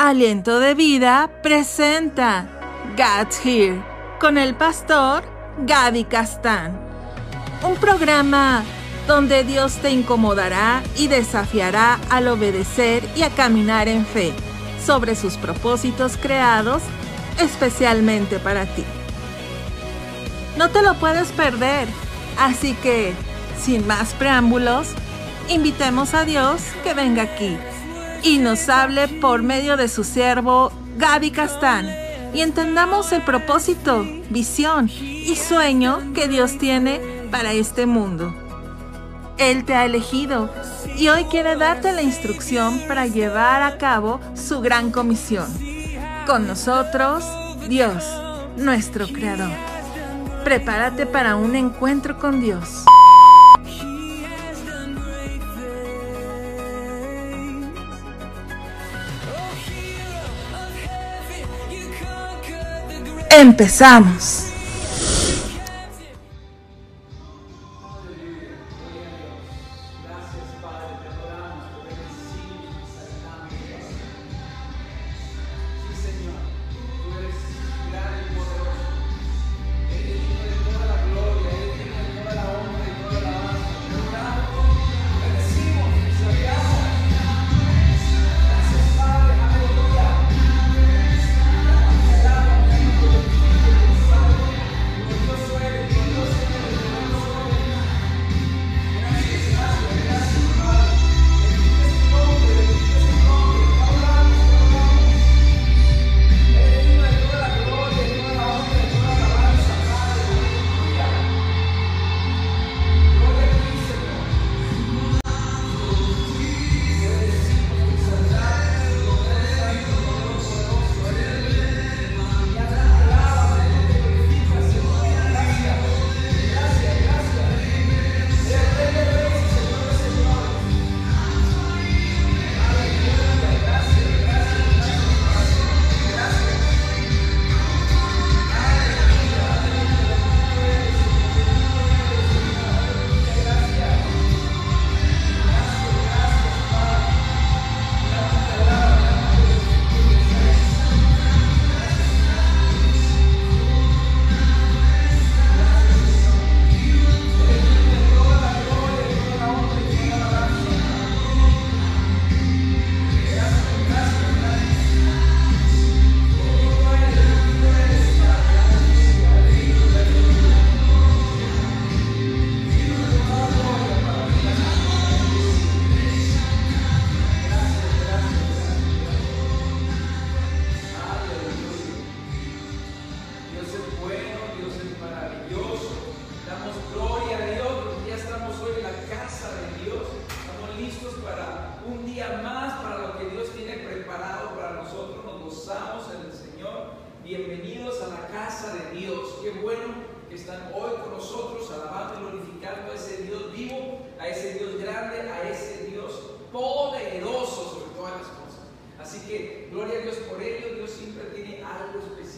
Aliento de Vida presenta God's Here con el pastor Gaby Castán. Un programa donde Dios te incomodará y desafiará al obedecer y a caminar en fe sobre sus propósitos creados especialmente para ti. No te lo puedes perder, así que, sin más preámbulos, invitemos a Dios que venga aquí y nos hable por medio de su siervo Gaby Castán y entendamos el propósito, visión y sueño que Dios tiene para este mundo. Él te ha elegido y hoy quiere darte la instrucción para llevar a cabo su gran comisión. Con nosotros, Dios, nuestro Creador. Prepárate para un encuentro con Dios. Empezamos.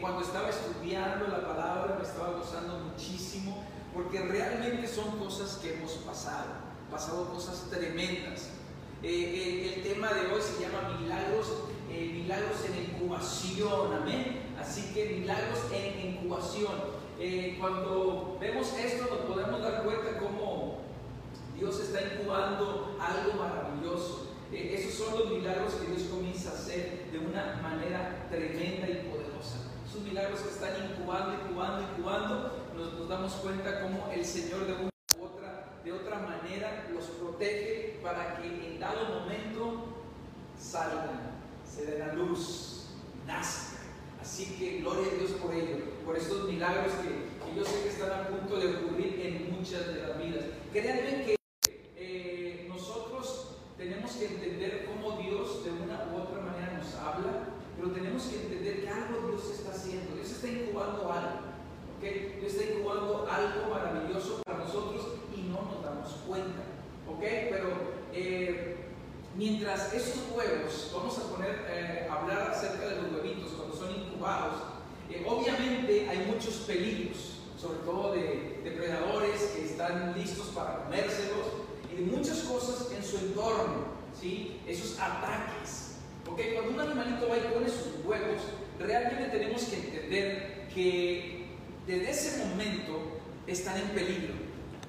cuando estaba estudiando la palabra, me estaba gozando muchísimo, porque realmente son cosas que hemos pasado, pasado cosas tremendas. Eh, el, tema de hoy se llama milagros, eh, milagros en incubación, amén. Así que milagros en incubación. Eh, cuando vemos esto nos podemos dar cuenta cómo Dios está incubando algo maravilloso. Esos son los milagros que Dios comienza a hacer de una manera tremenda y poderosa esos milagros que están incubando, incubando, incubando, nos, damos cuenta cómo el Señor de una u otra, de otra manera los protege para que en dado momento salgan, se den a luz, nazcan. Así que gloria a Dios por ello, por estos milagros que, yo sé que están a punto de ocurrir en muchas de las vidas. Créanme que eh, que entender cómo Dios de una u otra manera nos habla, pero tenemos que entender que algo Dios está haciendo. Dios está incubando algo. ¿okay? Dios está incubando algo maravilloso para nosotros y no nos damos cuenta. ¿ok? Pero eh, mientras esos huevos, vamos a poner eh, hablar acerca de los huevitos cuando son incubados, eh, obviamente hay muchos peligros, sobre todo de depredadores que están listos para comérselos y de muchas cosas en su entorno, esos ataques. ¿ok? Cuando un animalito va y pone sus huevos, realmente tenemos que entender que desde ese momento están en peligro.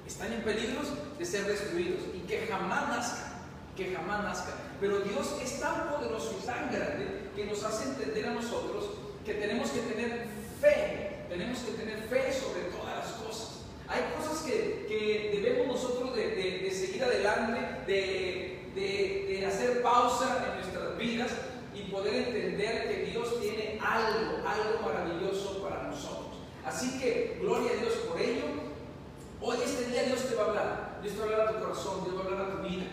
Están en peligro de ser destruidos y que jamás nazcan, que jamás nazcan. Pero Dios es tan poderoso y tan grande que nos hace entender a nosotros que tenemos que tener fe, tenemos que tener fe sobre todas las cosas. Hay cosas que, debemos nosotros de, seguir adelante, de, de, pausa en nuestras vidas y poder entender que Dios tiene algo, algo maravilloso para nosotros. Así que gloria a Dios por ello. Hoy este día Dios te va a hablar, Dios te va a hablar a tu corazón, Dios va a hablar a tu vida.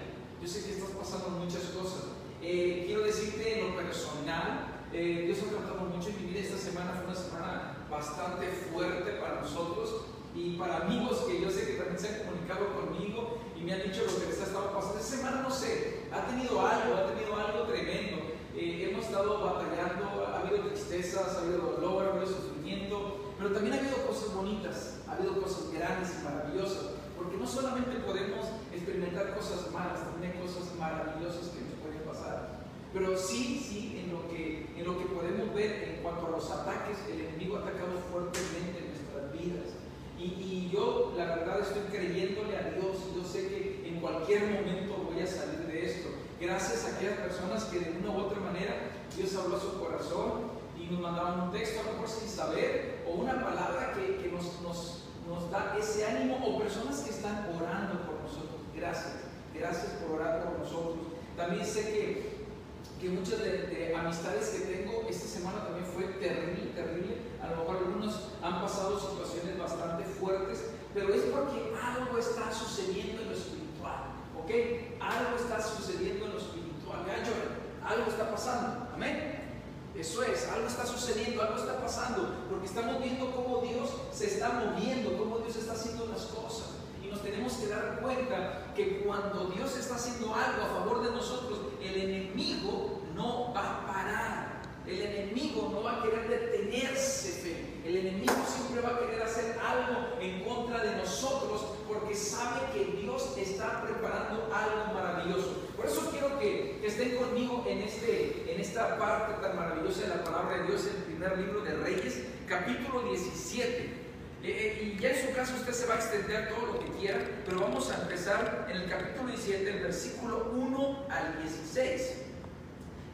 Yo sé que estás pasando muchas cosas. Eh, quiero decirte en lo personal, eh, Dios ha tratado mucho en mi vida. Esta semana fue una semana bastante fuerte para nosotros y para amigos que yo sé que también se han comunicado conmigo me han dicho lo que les ha estado pasando. Esta semana, no sé, ha tenido algo, ha tenido algo tremendo. Eh, hemos estado batallando, ha habido tristezas, ha habido dolor, ha habido sufrimiento, pero también ha habido cosas bonitas, ha habido cosas grandes y maravillosas, porque no solamente podemos experimentar cosas malas, también hay cosas maravillosas que nos pueden pasar. Pero sí, sí, en lo que, en lo que podemos ver en cuanto a los ataques, el enemigo ha atacado fuertemente. Y, y, yo, la verdad, estoy creyéndole a Dios. Yo sé que en cualquier momento voy a salir de esto. Gracias a aquellas personas que de una u otra manera Dios habló a su corazón y nos mandaban un texto, a lo mejor sin saber, o una palabra que, que nos, nos, nos da ese ánimo, o personas que están orando por nosotros. Gracias. Gracias por orar por nosotros. También sé que que muchas de, de, amistades que tengo esta semana también fue terrible, terrible. A lo mejor algunos han pasado situaciones bastante fuertes, pero es porque algo está sucediendo en lo espiritual, ¿ok? Algo está sucediendo en lo espiritual. Vean, algo está pasando, amén. Eso es, algo está sucediendo, algo está pasando, porque estamos viendo cómo Dios se está moviendo, cómo Dios está haciendo las cosas. Y nos tenemos que dar cuenta que cuando Dios está haciendo algo a favor de nosotros, el enemigo no va a parar. El enemigo no va a querer detenerse. El enemigo siempre va a querer hacer algo en contra de nosotros porque sabe que Dios está preparando algo maravilloso. Por eso quiero que, estén conmigo en, este, en esta parte tan maravillosa de la palabra de Dios, en el primer libro de Reyes, capítulo 17. Eh, y ya en su caso usted se va a extender todo lo que quiera, pero vamos a empezar en el capítulo 17, el versículo 1 al 16.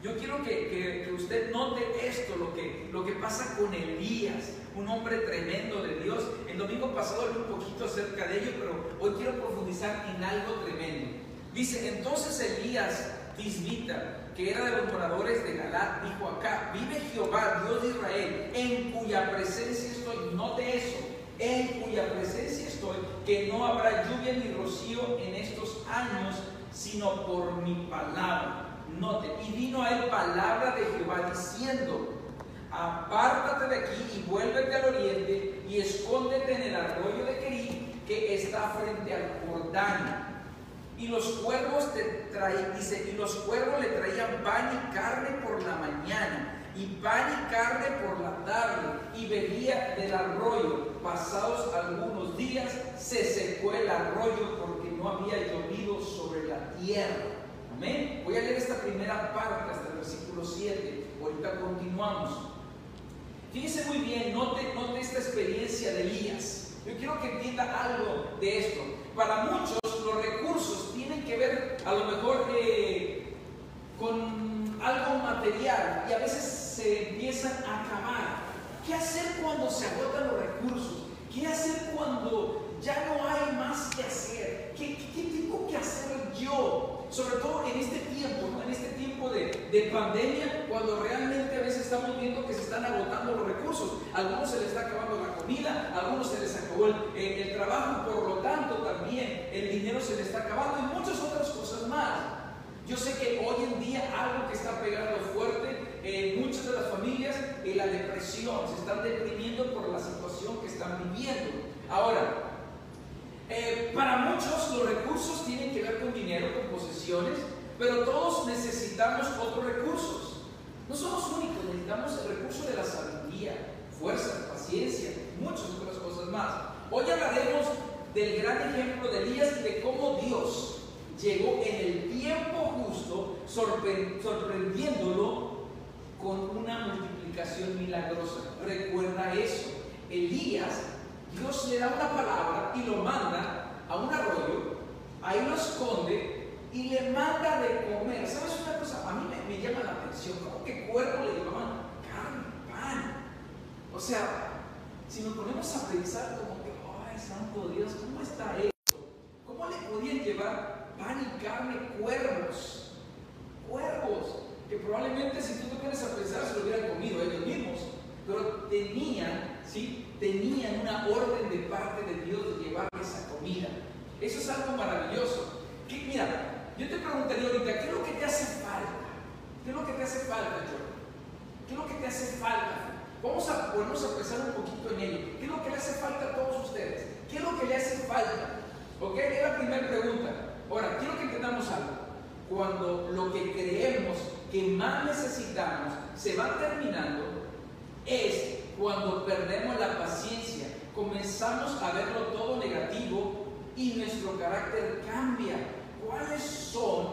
Yo quiero que, que, usted note esto, lo que, lo que pasa con Elías, un hombre tremendo de Dios. El domingo pasado hablé un poquito acerca de ello, pero hoy quiero profundizar en algo tremendo. Dice, entonces Elías Tisbita, que era de los moradores de Galat, dijo acá, vive Jehová, Dios de Israel, en cuya presencia estoy, note eso, en cuya presencia estoy, que no habrá lluvia ni rocío en estos años, sino por mi palabra. Note, y vino a él palabra de Jehová diciendo, apártate de aquí y vuélvete al oriente y escóndete en el arroyo de Querí que está frente al Jordán. Y los cuervos te traían, dice, y los cuervos le traían pan y carne por la mañana y pan y carne por la tarde, y bebía del arroyo. Pasados algunos días se secó el arroyo porque no había llovido sobre la tierra. Voy a leer esta primera parte hasta el versículo 7. Ahorita continuamos. Fíjense muy bien, note, note esta experiencia de Elías. Yo quiero que entienda algo de esto. Para muchos los recursos tienen que ver a lo mejor eh, con algo material y a veces se empiezan a acabar. ¿Qué hacer cuando se agotan los recursos? ¿Qué hacer cuando ya no hay más que hacer? ¿Qué, qué, qué tengo que hacer yo? Sobre todo en este tiempo, en este tiempo de, de, pandemia, cuando realmente a veces estamos viendo que se están agotando los recursos. A algunos se les está acabando la comida, a algunos se les acabó el trabajo, por lo tanto también el dinero se les está acabando y muchas otras cosas más. Yo sé que hoy en día algo que está pegando fuerte en muchas de las familias es la depresión. Se están deprimiendo por la situación que están viviendo. Ahora, eh, para muchos los recursos tienen que ver con dinero, con posesiones, pero todos necesitamos otros recursos. No somos únicos, necesitamos el recurso de la sabiduría, fuerza, paciencia, muchas otras cosas más. Hoy hablaremos del gran ejemplo de Elías y de cómo Dios llegó en el tiempo justo, sorprendiéndolo con una multiplicación milagrosa. Recuerda eso. Elías, Dios le da una palabra y lo manda a un arroyo, ahí lo esconde y le manda de comer. ¿Sabes una cosa? A mí me, llama la atención. ¿Cómo que cuerpo le llamaban carne, pan? O sea, si nos ponemos a pensar como que, ay, santo Dios, ¿cómo está esto? ¿Cómo le podían llevar pan y carne cuervos? Cuervos, que probablemente si tú te pones a pensar se lo hubieran comido ellos mismos, pero tenían, ¿sí? Tenían una orden de parte de Dios de llevar esa comida. Eso es algo maravilloso. Que, mira, yo te preguntaría ahorita, ¿qué es lo que te hace falta? ¿Qué es lo que te hace falta, Jordan? ¿Qué es lo que te hace falta? Vamos a ponernos a pensar un poquito en ello. ¿Qué es lo que le hace falta a todos ustedes? ¿Qué es lo que le hace falta? ¿Ok? Es la primera pregunta. Ahora, quiero que entendamos algo. Cuando lo que creemos que más necesitamos se va terminando, es cuando perdemos la paciencia, comenzamos a verlo todo negativo y nuestro carácter cambia. ¿Cuáles son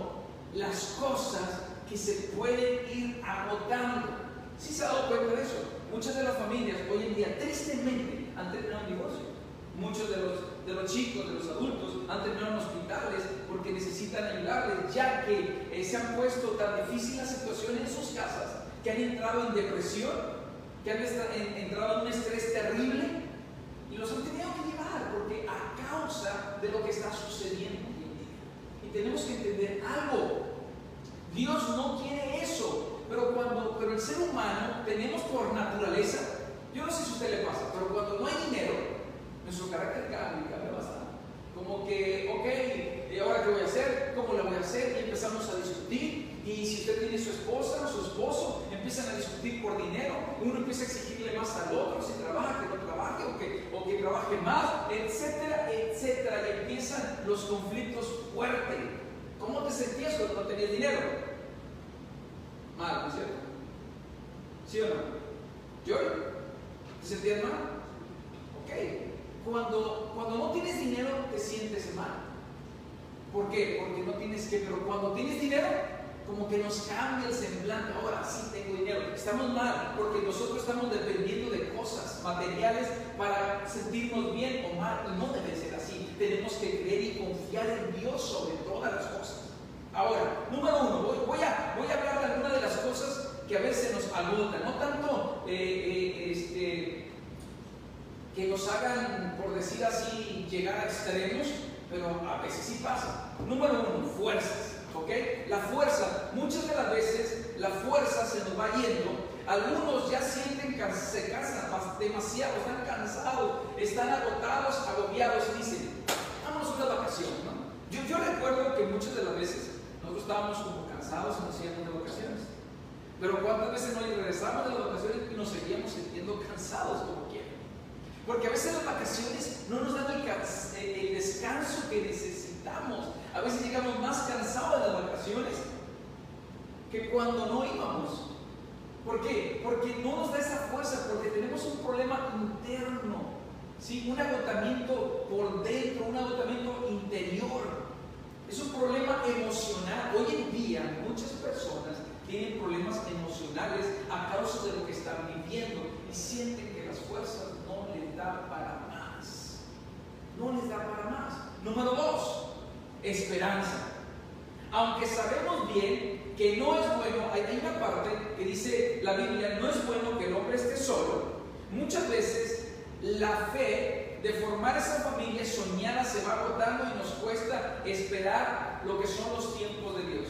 las cosas que se pueden ir agotando? ¿Sí se ha dado cuenta de eso? Muchas de las familias hoy en día tristemente han terminado un divorcio. Muchos de los, de los chicos, de los adultos, han terminado en hospitales porque necesitan ayudarles, ya que eh, se han puesto tan difícil la situación en sus casas, que han entrado en depresión, que han entrado en un estrés terrible y los han tenido que llevar porque a causa de lo que está sucediendo hoy en día. Y tenemos que entender algo. Dios no quiere eso. Pero cuando, pero el ser humano tenemos por naturaleza, yo no sé si a usted le pasa, pero cuando no hay dinero, nuestro carácter cambia, cambia bastante. Como que, ok, ¿y ahora qué voy a hacer? ¿Cómo lo voy a hacer? Y empezamos a discutir. Y si usted tiene su esposa o su esposo, empiezan a discutir por dinero. Uno empieza a exigirle más al otro, si trabaja, que no trabaje, o que, o que trabaje más, etcétera, etcétera. Y empiezan los conflictos fuertes. ¿Cómo te sentías cuando no tenías dinero? Mal, ¿no es cierto? ¿Sí o no? ¿Yo? ¿Te sentías mal? Ok. Cuando, cuando no tienes dinero, te sientes mal. ¿Por qué? Porque no tienes que, pero cuando tienes dinero, como que nos cambia el semblante. Ahora sí tengo dinero. Estamos mal porque nosotros estamos dependiendo de cosas materiales para sentirnos bien o mal. Y no debe ser así. Tenemos que creer y confiar en Dios sobre todas las cosas. Ahora, número uno, voy, a, voy a hablar de algunas de las cosas que a veces nos agotan, no tanto eh, eh, este, que nos hagan, por decir así, llegar a extremos, pero a veces sí pasa. Número uno, fuerzas, ¿ok? La fuerza, muchas de las veces la fuerza se nos va yendo. Algunos ya sienten que se cansan demasiado, están cansados, están agotados, agobiados dicen, vamos a una vacación, ¿no? Yo, recuerdo que muchas de las veces nosotros estábamos como cansados y nos íbamos de vacaciones. Pero cuántas veces no regresamos de las vacaciones y nos seguíamos sintiendo cansados como quieran. Porque a veces las vacaciones no nos dan el descanso que necesitamos. A veces llegamos más cansados de las vacaciones que cuando no íbamos. ¿Por qué? Porque no nos da esa fuerza, porque tenemos un problema interno, ¿sí? un agotamiento por dentro, un agotamiento interior. Es un problema emocional. Hoy en día muchas personas tienen problemas emocionales a causa de lo que están viviendo y sienten que las fuerzas no les dan para más. No les da para más. Número dos, esperanza. Aunque sabemos bien que no es bueno, hay una parte que dice la Biblia, no es bueno que el hombre esté solo. Muchas veces la fe de formar esa familia soñada se va agotando y nos cuesta esperar lo que son los tiempos de Dios.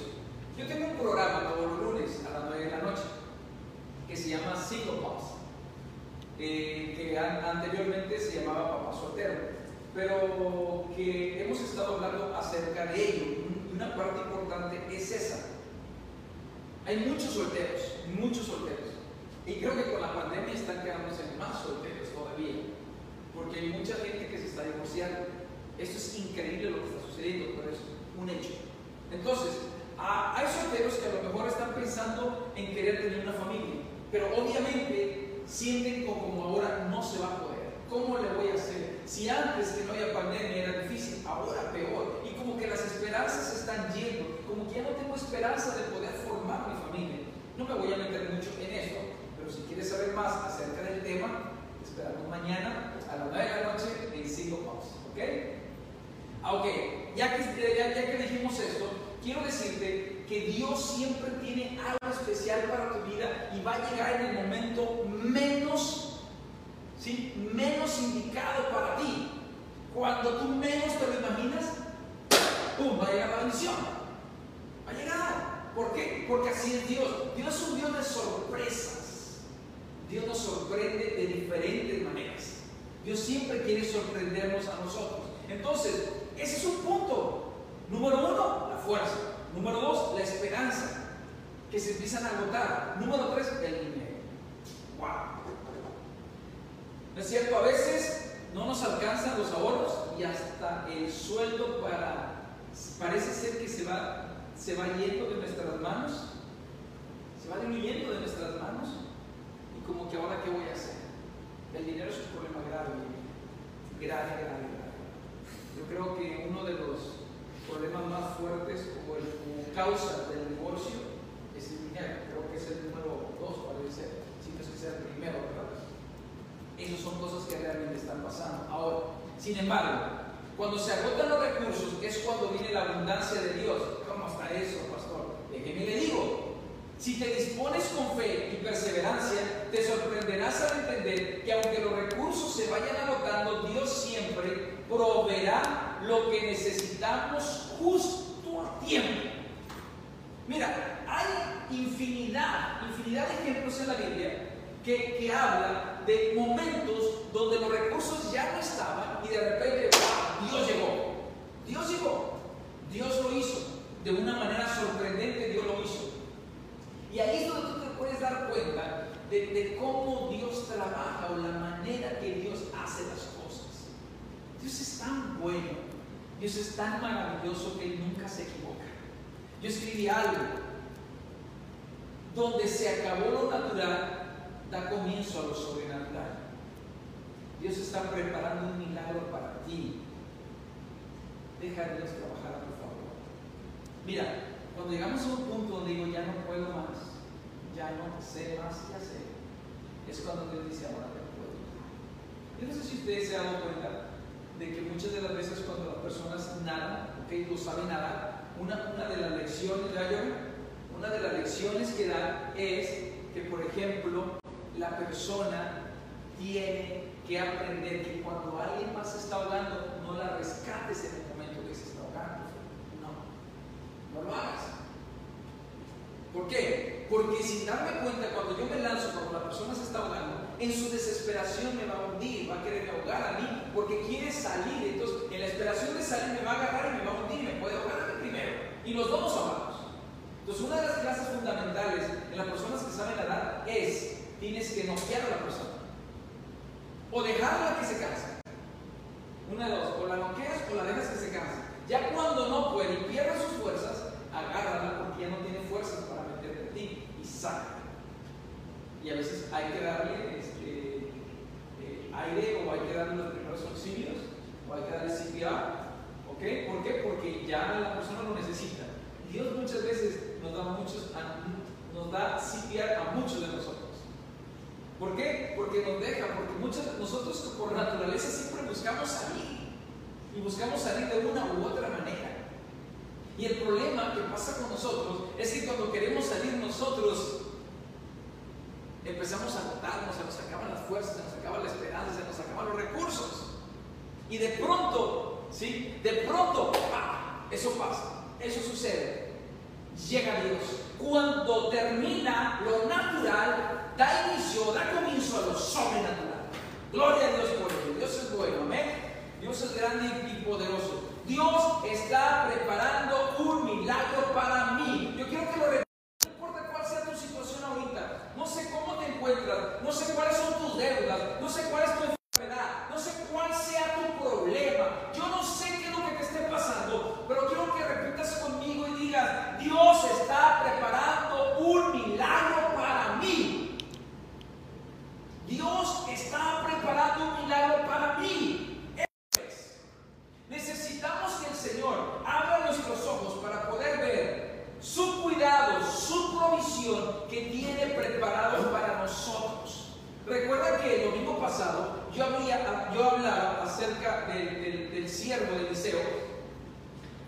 Yo tengo un programa todos los lunes a las 9 de la noche que se llama Single Pops, eh, que anteriormente se llamaba Papá Soltero, pero que hemos estado hablando acerca de ello, una una parte importante es esa. Hay muchos solteros, muchos solteros. Y creo que con la pandemia están quedándose más solteros todavía. Porque hay mucha gente que se está divorciando. Esto es increíble lo que está sucediendo, pero es un hecho. Entonces, hay solteros que a lo mejor están pensando en querer tener una familia, pero obviamente sienten como ahora no se va a poder. ¿Cómo le voy a hacer? Si antes que no había pandemia era difícil, ahora peor. Y como que las esperanzas están yendo, como que ya no tengo esperanza de poder formar mi familia. No me voy a meter mucho en esto, pero si quieres saber más acerca del tema, esperamos mañana a las 9 de la noche en Single Pops. ¿Ok? Ah, ok, ya que, ya que dijimos esto, quiero decirte que Dios siempre tiene algo especial para tu vida y va a llegar en el momento menos, ¿sí? menos indicado para ti. Cuando tú menos te lo imaginas, ¡pum! va a llegar la bendición. Va a llegar. ¿Por qué? Porque así es Dios. Dios es un Dios de sorpresas. Dios nos sorprende de diferentes maneras. Dios siempre quiere sorprendernos a nosotros. Entonces, ese es un punto. Número uno, la fuerza. Número dos, la esperanza. Que se empiezan a agotar. Número tres, el dinero. ¡Wow! ¿No es cierto? A veces no nos alcanzan los ahorros y hasta el sueldo para. Parece ser que se va, se va yendo de nuestras manos. Se va diluyendo de nuestras manos. Y como que ahora, ¿qué voy a hacer? El dinero es un problema grave. Grave, grave, grave. Yo creo que uno de los problemas más fuertes o, el, causa del divorcio es el dinero. Creo que es el número dos, parece. Si no es que sea el primero, ¿verdad? Esas son cosas que realmente están pasando. Ahora, sin embargo, cuando se agotan los recursos es cuando viene la abundancia de Dios. ¿Cómo está eso, pastor? Déjeme le digo. Si te dispones con fe y perseverancia, te sorprenderás al entender que aunque los recursos se vayan agotando, Dios siempre proveerá lo que necesitamos justo a tiempo. Mira, hay infinidad, infinidad de ejemplos en la Biblia que, habla de momentos donde los recursos ya no estaban y de repente, ¡wow! Dios llegó. Dios llegó. Dios lo hizo. De una manera sorprendente, Dios lo hizo. Y ahí es donde tú te puedes dar cuenta de, cómo Dios trabaja o la manera que Dios hace las cosas. Dios es tan bueno, Dios es tan maravilloso que nunca se equivoca. Yo escribí algo, donde se acabó lo natural, da comienzo a lo sobrenatural. Dios está preparando un milagro para ti. Deja a Dios trabajar tu favor. Mira, cuando llegamos a un punto donde digo, ya no puedo más, ya no sé más qué hacer, es cuando Dios dice, ahora ya puedo. Yo no sé si ustedes se han dado cuenta de que muchas de las veces cuando las personas nadan, ok, no saben nadar, una, de las lecciones. Una de las lecciones que dan es que, por ejemplo, la persona tiene que aprender que cuando alguien más está ahogando, no la rescates en el momento que se está ahogando. No, no lo hagas. ¿Por qué? Porque sin darme cuenta, cuando yo me lanzo, cuando la persona se está ahogando, en su desesperación me va a hundir, va a querer ahogar a mí, porque quiere salir. Entonces, en la esperación de salir me va a agarrar y me va a hundir me puede ahogar a mí primero. Y los dos ahogamos. Entonces, una de las clases fundamentales en las personas que saben nadar es, tienes que noquear a la persona. O dejarla que se canse. Una de dos, o la noqueas o la dejas que se canse. Ya cuando no puede y pierde sus fuerzas, agárrala porque ya no tiene fuerzas para meterte en ti y saca. Y a veces hay que darle este, eh, aire o hay que darle los primeros auxilios o hay que darle CPR. ¿Ok? ¿Por qué? Porque ya la persona lo necesita. Dios muchas veces nos da, muchos, nos da CPR a muchos de nosotros. ¿Por qué? Porque nos deja, porque nosotros por naturaleza siempre buscamos salir. Y buscamos salir de una u otra manera. Y el problema que pasa con nosotros es que cuando queremos salir nosotros, empezamos a agotarnos, se nos acaban las fuerzas, se nos acaba la esperanza, se nos acaban los recursos. Y de pronto, ¿sí? De pronto, eso pasa, eso sucede. Llega Dios. Cuando termina lo natural, da inicio, da comienzo a lo sobrenatural. Gloria a Dios por ello. Dios es bueno, amén. Dios es grande y poderoso. Dios está preparando un milagro para mí. Yo quiero que lo repitas. No importa cuál sea tu situación ahorita. No sé cómo te encuentras. No sé cuáles son tus deudas. No sé cuál es tu enfermedad. No sé cuál sea tu problema. Yo no sé qué es lo que te esté pasando. Pero quiero que repitas conmigo y digas, Dios está preparando un milagro para mí. Dios está preparando un milagro para mí. Necesitamos que el Señor abra nuestros ojos para poder ver su cuidado, su provisión que tiene preparado para nosotros. Recuerda que el domingo pasado yo, había, yo hablaba acerca del, del siervo de Eliseo,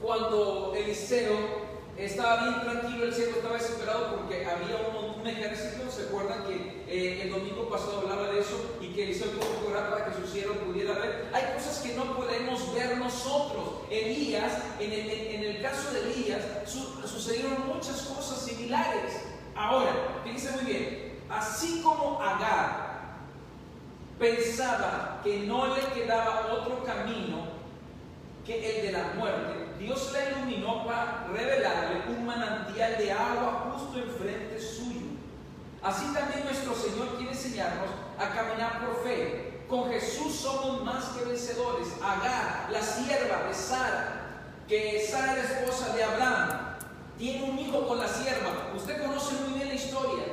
cuando Eliseo estaba bien tranquilo, el cielo estaba desesperado porque había un, un ejército. ¿Se acuerdan que eh, el domingo pasado hablaba de eso y que Eliseo tuvo que orar para que su siervo pudiera ver? Hay cosas que no podemos ver nosotros. Elías, en el, en el caso de Elías, sucedieron muchas cosas similares. Ahora, fíjense muy bien, así como Agar pensaba que no le quedaba otro camino que el de la muerte, Dios la iluminó para revelarle un manantial de agua justo enfrente suyo. Así también nuestro Señor quiere enseñarnos a caminar por fe. Con Jesús somos más que vencedores. Agar, la sierva de Sara, que Sara es la esposa de Abraham, tiene un hijo con la sierva. Usted conoce muy bien la historia.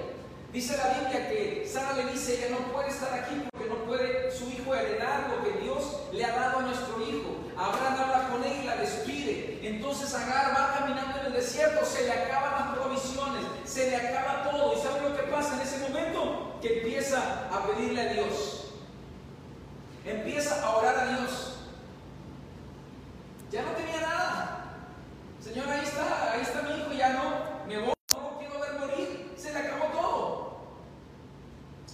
Dice la Biblia que Sara le dice, ella no puede estar aquí porque no puede su hijo heredar lo que Dios le ha dado a nuestro hijo. Abraham habla con él y la despide. Entonces Agar va caminando desierto, se le acaban las provisiones, se le acaba todo. ¿Y sabe lo que pasa en ese momento? Que empieza a pedirle a Dios. Empieza a orar a Dios. Ya no tenía nada. Señor, ahí está, ahí está mi hijo, ya no, me voy.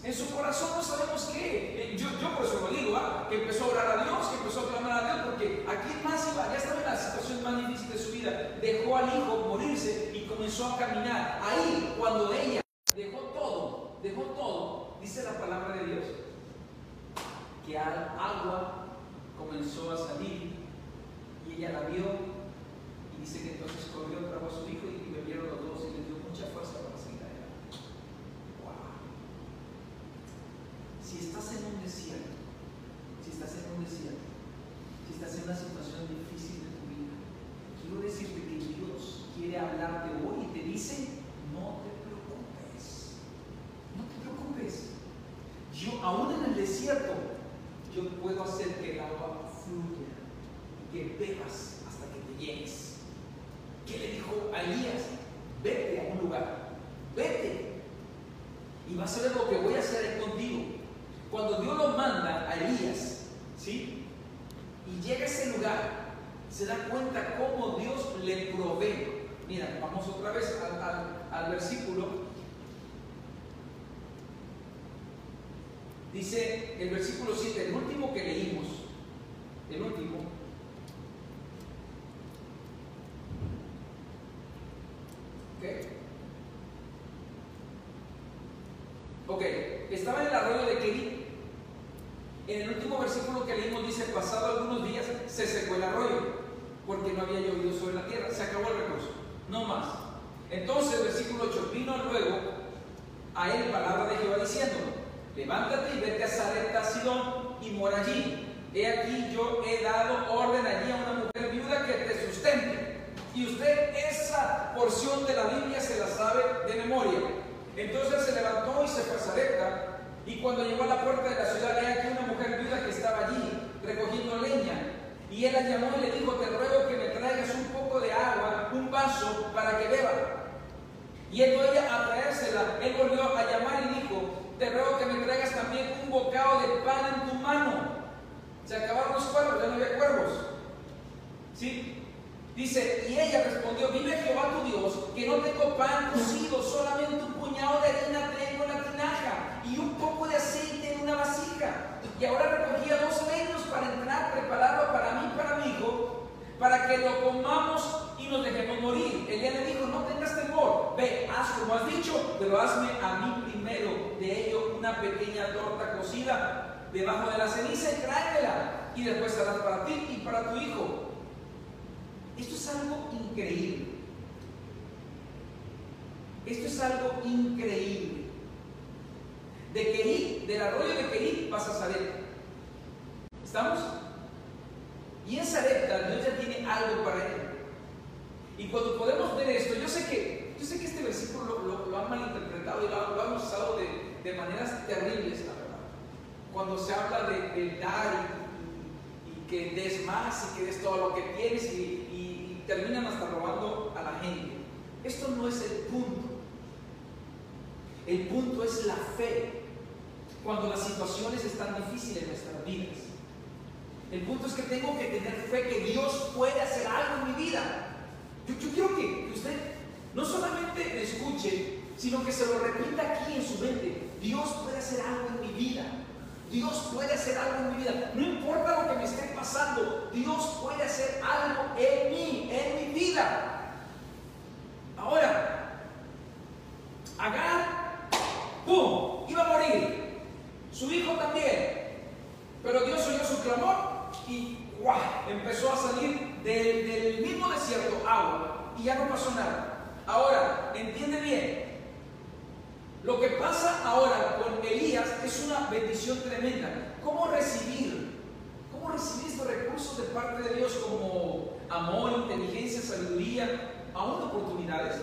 En su corazón no sabemos qué. Eh, yo, yo por eso lo digo, ¿ah? que empezó a orar a Dios, que empezó a clamar a Dios, porque aquí más iba, ya estaba en la situación más difícil de su vida. Dejó al hijo morirse y comenzó a caminar. Ahí, cuando ella dejó todo, dejó todo, dice la palabra de Dios, que al agua comenzó a salir y ella la vio y dice que entonces corrió, trajo a su hijo y bebieron los dos y le dio mucha fuerza Si estás en un desierto, si estás en un desierto, si estás en una situación difícil de tu vida, quiero decirte que Dios quiere hablarte hoy y te dice, no te preocupes, no te preocupes. Yo, aún en el desierto, yo puedo hacer que el agua fluya y que bebas hasta que te llenes. ¿Qué le dijo a Elías? Vete a un lugar, vete. Y vas a ver lo que voy a hacer contigo. Cuando Dios lo manda a Elías, ¿sí? Y llega a ese lugar, se da cuenta cómo Dios le provee. Mira, vamos otra vez al, versículo. Dice el versículo 7, el último que leímos, el último, ¿ok? Estaba en el arroyo de Kerit en el último versículo que leímos dice, pasado algunos días se secó el arroyo, porque no había llovido sobre la tierra, se acabó el recurso, no más. Entonces, versículo 8, vino luego a él palabra de Jehová diciendo, levántate y vete a Sarepta Sidón y mora allí. He aquí yo he dado orden allí a una mujer viuda que te sustente. Y usted esa porción de la Biblia se la sabe de memoria. Entonces se levantó y se fue a Sarepta y cuando llegó a la puerta de la ciudad, he aquí una mujer viuda que estaba allí recogiendo leña. Y él la llamó y le dijo, te ruego que me traigas un poco de agua, un vaso, para que beba. Y él a traérsela, él volvió a llamar y dijo, te ruego que me traigas también un bocado de pan en tu mano. Se acabaron los cuervos, ya no había cuervos. ¿Sí? Dice, y ella respondió, vive Jehová tu Dios, que no tengo pan cocido, solamente un puñado de harina tengo en la tinaja y un poco de aceite en una vasija. Y ahora recogía dos leños para entrar, prepararlo para mí y para mi hijo, para que lo comamos y nos dejemos morir. Ella le dijo, no tengas temor, ve, haz como has dicho, pero hazme a mí primero de ello una pequeña torta cocida debajo de la ceniza y tráemela, y después harás para ti y para tu hijo. Esto es algo increíble. Esto es algo increíble. De Kerit, del arroyo de Kerit vas a Sarepta. ¿Estamos? Y en Sarepta Dios ya tiene algo para él. Y cuando podemos ver esto, yo sé que, yo sé que este versículo lo, han malinterpretado y lo, han usado de, maneras terribles, la verdad. Cuando se habla de, dar y, que des más y que des todo lo que tienes y, terminan hasta robando a la gente. Esto no es el punto. El punto es la fe. Cuando las situaciones están difíciles en nuestras vidas. El punto es que tengo que tener fe que Dios puede hacer algo en mi vida. Yo, quiero que usted no solamente me escuche, sino que se lo repita aquí en su mente. Dios puede hacer algo en mi vida. Dios puede hacer algo en mi vida. No importa lo que me esté pasando, Dios puede hacer algo en mí, en mi vida. Ahora, Agar, ¡pum! Iba a morir. Su hijo también. Pero Dios oyó su clamor y ¡guau! empezó a salir del, mismo desierto agua y ya no pasó nada. Ahora, entiende bien, lo que pasa ahora con Elías es una bendición tremenda. ¿Cómo recibir? ¿Cómo recibir estos recursos de parte de Dios como amor, inteligencia, sabiduría, aún oportunidades?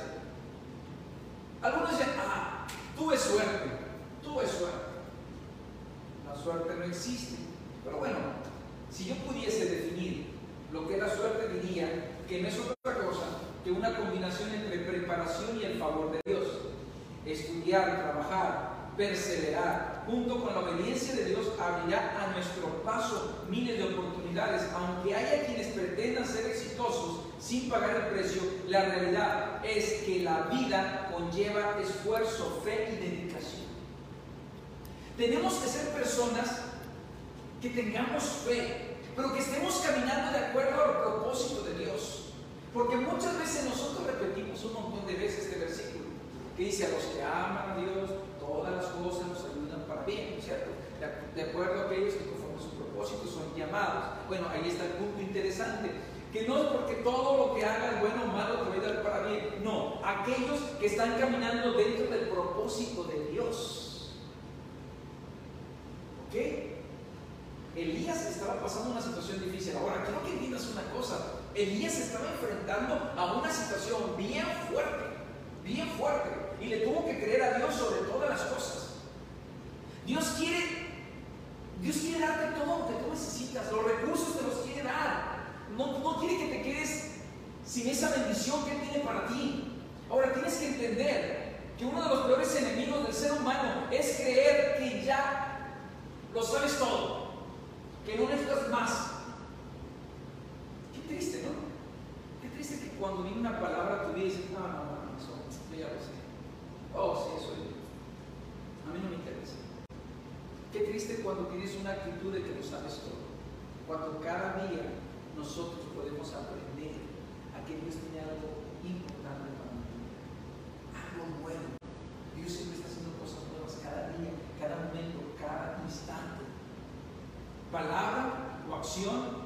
Algunos dicen, ah, tuve suerte, tuve suerte. La suerte no existe. Pero bueno, si yo pudiese definir lo que la suerte diría que no es otra cosa que una combinación entre preparación y el favor de Dios. Estudiar, trabajar, perseverar, junto con la obediencia de Dios, abrirá a nuestro paso miles de oportunidades. Aunque haya quienes pretendan ser exitosos sin pagar el precio, la realidad es que la vida conlleva esfuerzo, fe y dedicación. Tenemos que ser personas que tengamos fe, pero que estemos caminando de acuerdo al propósito de Dios. Porque muchas veces nosotros repetimos un montón de veces este versículo, que dice, a los que aman a Dios, todas las cosas nos ayudan para bien, ¿cierto? De acuerdo a aquellos que conforme su propósito son llamados. Bueno, ahí está el punto interesante, que no es porque todo lo que hagas, bueno o malo, te va a dar para bien. No, aquellos que están caminando dentro del propósito de Dios. ¿Ok? Elías estaba pasando una situación difícil. Ahora, quiero que entiendas una cosa. Elías estaba enfrentando a una situación bien fuerte, bien fuerte. Y le tuvo que creer a Dios sobre todas las cosas. Dios quiere, Dios quiere darte todo lo que tú necesitas. Los recursos te los quiere dar. No, no quiere que te quedes sin esa bendición que Él tiene para ti. Ahora, tienes que entender que uno de los peores enemigos del ser humano es creer que ya lo sabes todo que no necesitas más. Qué triste, ¿no? Qué triste que cuando viene una palabra a tu vida dices, no, no, no, eso, yo ya lo sé. Oh, sí, eso es. A mí no me interesa. Qué triste cuando tienes una actitud de que lo sabes todo. Cuando cada día nosotros podemos aprender a que Dios tiene algo importante para nosotros. Algo bueno. Dios siempre está haciendo cosas nuevas cada día, cada momento, cada instante palabra o acción,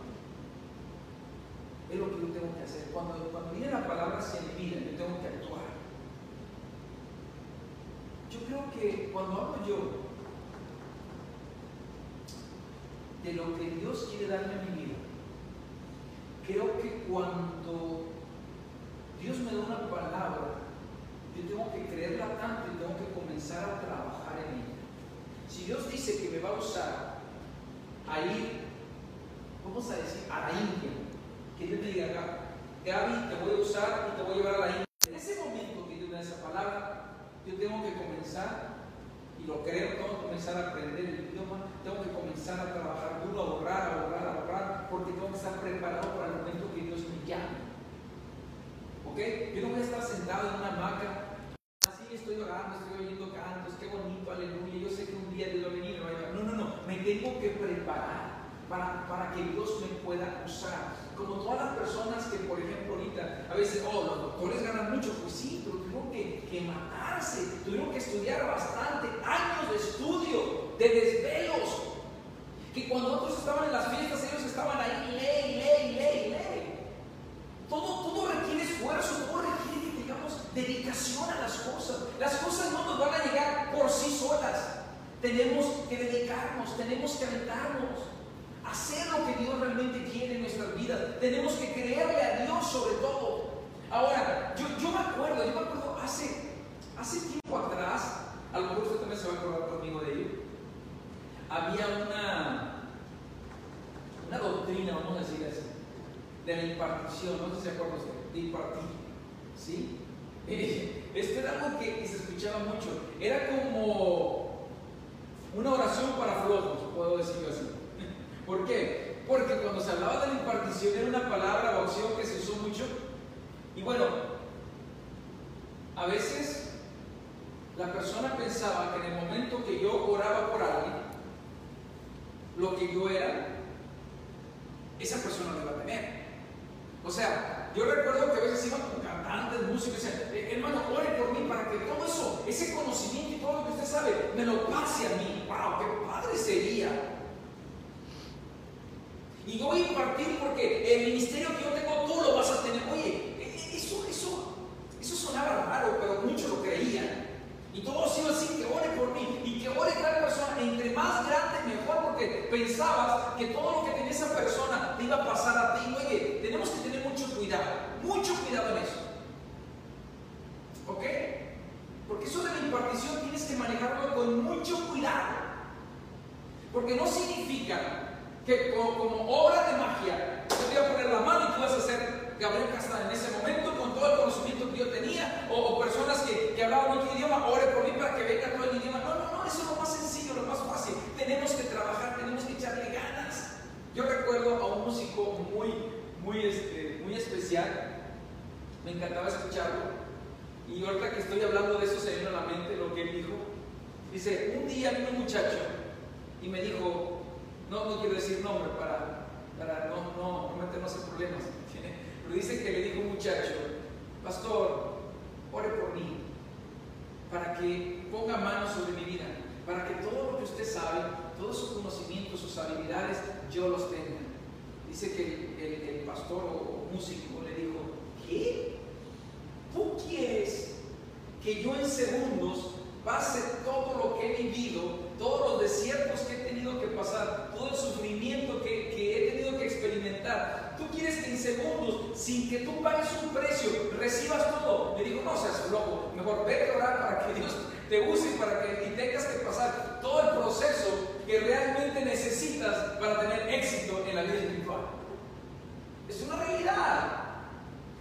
es lo que yo tengo que hacer. Cuando, cuando viene la palabra hacia mi vida, yo tengo que actuar. Yo creo que cuando hablo yo de lo que Dios quiere darme a mi vida, creo que cuando Dios me da una palabra, yo tengo que creerla tanto y tengo que comenzar a trabajar en ella. Si Dios dice que me va a usar a ir, vamos a decir, a la India. Que yo te diga acá, Gaby, te voy a usar y te voy a llevar a la India. En ese momento que yo da esa palabra, yo tengo que comenzar, y lo creo, tengo que comenzar a aprender el idioma, tengo que comenzar a trabajar duro, a ahorrar, a ahorrar, a ahorrar, porque tengo que estar preparado para el momento que Dios me llame. ¿Ok? Yo no voy a estar sentado en una hamaca así estoy orando, estoy oyendo cantos, qué bonito, aleluya. Yo sé que un día Dios va a venir y me va a llevar. No, no, no, me tengo que preparar para, para que Dios me pueda usar. Como todas las personas que, por ejemplo, ahorita, a veces, oh, los doctores ganan mucho, pues sí, pero tuvieron que, que matarse, tuvieron que estudiar bastante, años de estudio, de desvelos. Que cuando otros estaban en las fiestas, ellos estaban ahí, ley, ley, ley, ley. todo, todo requiere esfuerzo, todo requiere tengamos dedicación a las cosas. Las cosas no nos van a llegar por sí solas. Tenemos que dedicarnos, tenemos que aventarnos, hacer lo que Dios realmente quiere en nuestras vidas. Tenemos que creerle a Dios sobre todo. Ahora, yo, yo me acuerdo, yo me acuerdo hace, hace tiempo atrás, a lo mejor usted también se va a acordar conmigo de ello, había una, una doctrina, vamos a decir así, de la impartición, no sé si se acuerda usted, de impartir, ¿sí? Esto era algo que se escuchaba mucho, era como una oración para flojos, puedo decirlo así. ¿Por qué? Porque cuando se hablaba de la impartición era una palabra o acción que se usó mucho. Y bueno, a veces la persona pensaba que en el momento que yo oraba por alguien, lo que yo era, esa persona lo iba a tener. O sea, yo recuerdo que a veces iban con cantantes, músicos, y decían, "Eh, hermano, ore por mí para que todo eso, ese conocimiento y todo lo que usted sabe, me lo pase a mí. ¡Wow! ¡Qué padre sería! Y yo voy a impartir porque el ministerio que yo tengo, tú lo vas a tener. Oye, eso sonaba raro, pero muchos lo creían. Y todos iban así, que ore por mí, y que ore cada persona, entre más grande mejor, porque pensabas que todo lo que tenía esa persona te iba a pasar a ti. Oye, tenemos que tener mucho cuidado, mucho cuidado en eso. ¿Ok? Porque eso de la impartición tienes que manejarlo con mucho cuidado. Porque no significa que como, como obra de magia, yo te voy a poner la mano y tú vas a ser Gabriel Castán en ese momento con todo el conocimiento que yo tenía, o, personas que, hablaban otro idioma, ore por mí para que venga todo el idioma. No, no, no, eso es lo más sencillo, lo más fácil. Tenemos que trabajar, tenemos que echarle ganas. Yo recuerdo a un músico muy, muy, este, muy especial, me encantaba escucharlo, y ahorita que estoy hablando de eso se vino a la mente lo que él dijo. Dice, un día vino un muchacho y me dijo, no, no quiero decir nombre para, para no, no, no meternos en problemas, pero dice que le dijo un muchacho, pastor, ore por mí, para que ponga manos sobre mi vida, para que todo lo que usted sabe, todos sus conocimientos, sus habilidades, yo los tenga. Dice que el, pastor o músico le dijo, ¿qué? ¿Tú quieres que yo en segundos pase todo lo que he vivido, todos los desiertos que he tenido que pasar, todo el sufrimiento que, he experimentar? ¿Tú quieres que en segundos, sin que tú pagues un precio, recibas todo? Le digo, no seas loco, mejor vete a orar para que Dios te use para que y tengas que pasar todo el proceso que realmente necesitas para tener éxito en la vida espiritual. Es una realidad.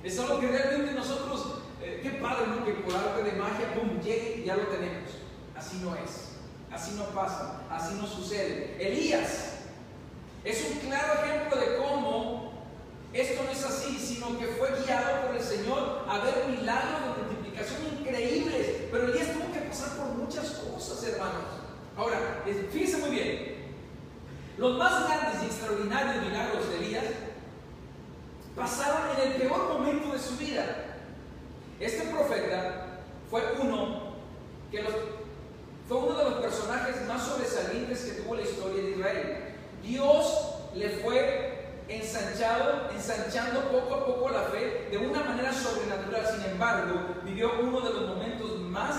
Es algo que realmente nosotros, eh, qué padre, ¿no? Que por arte de magia, pum, llegue y ya lo tenemos. Así no es. Así no pasa. Así no sucede. Elías es un claro ejemplo de cómo esto no es así, sino que fue guiado por el Señor a ver milagros de multiplicación increíbles. Pero Elías tuvo que pasar por muchas cosas, hermanos. Ahora, fíjense muy bien. Los más grandes y extraordinarios milagros de Elías pasaron en el peor momento de su vida. Este profeta fue uno que los- fue uno de los personajes más sobresalientes que tuvo la historia de Israel. Dios le fue ensanchado, ensanchando poco a poco la fe de una manera sobrenatural. Sin embargo, vivió uno de los momentos más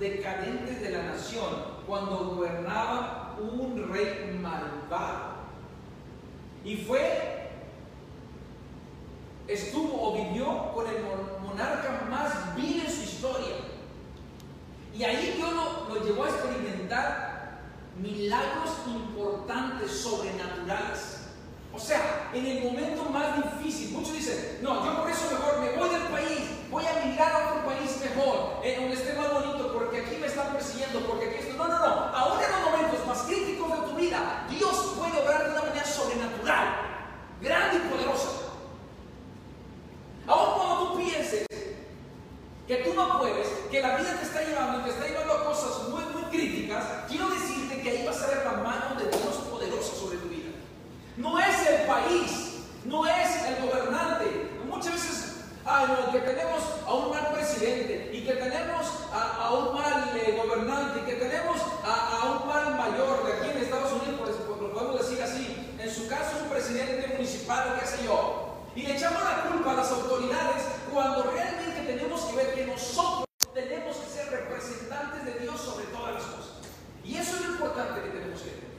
decadentes de la nación cuando gobernaba un rey malvado. Y fue estuvo o vivió con el mon- monarca más vil en su historia. Y ahí Dios lo, lo llevó a experimentar milagros importantes, sobrenaturales. O sea, en el momento más difícil, muchos dicen, no, yo por eso mejor me voy del país, voy a migrar a otro país mejor, en donde esté más bonito, porque aquí me están persiguiendo, porque aquí esto. No, no, no. Aún en los momentos más críticos de tu vida, Dios puede obrar de una manera sobrenatural, grande y poderosa. Aún cuando tú pienses que tú no puedes, que la vida te está llevando y te está llevando a cosas muy, muy críticas, quiero decirte que ahí vas a ver la mano de Dios poderosa sobre tu vida. No es el país, no es el gobernante. Muchas veces, ay, no, que tenemos a un mal presidente y que tenemos a, un mal eh, gobernante y que tenemos a, un mal mayor de aquí en Estados Unidos, pues, lo podemos decir así. En su caso, un presidente municipal, qué sé yo. Y le echamos la culpa a las autoridades cuando realmente tenemos que ver que nosotros tenemos que ser representantes de Dios sobre todas las cosas. Y eso es lo importante que tenemos que entender.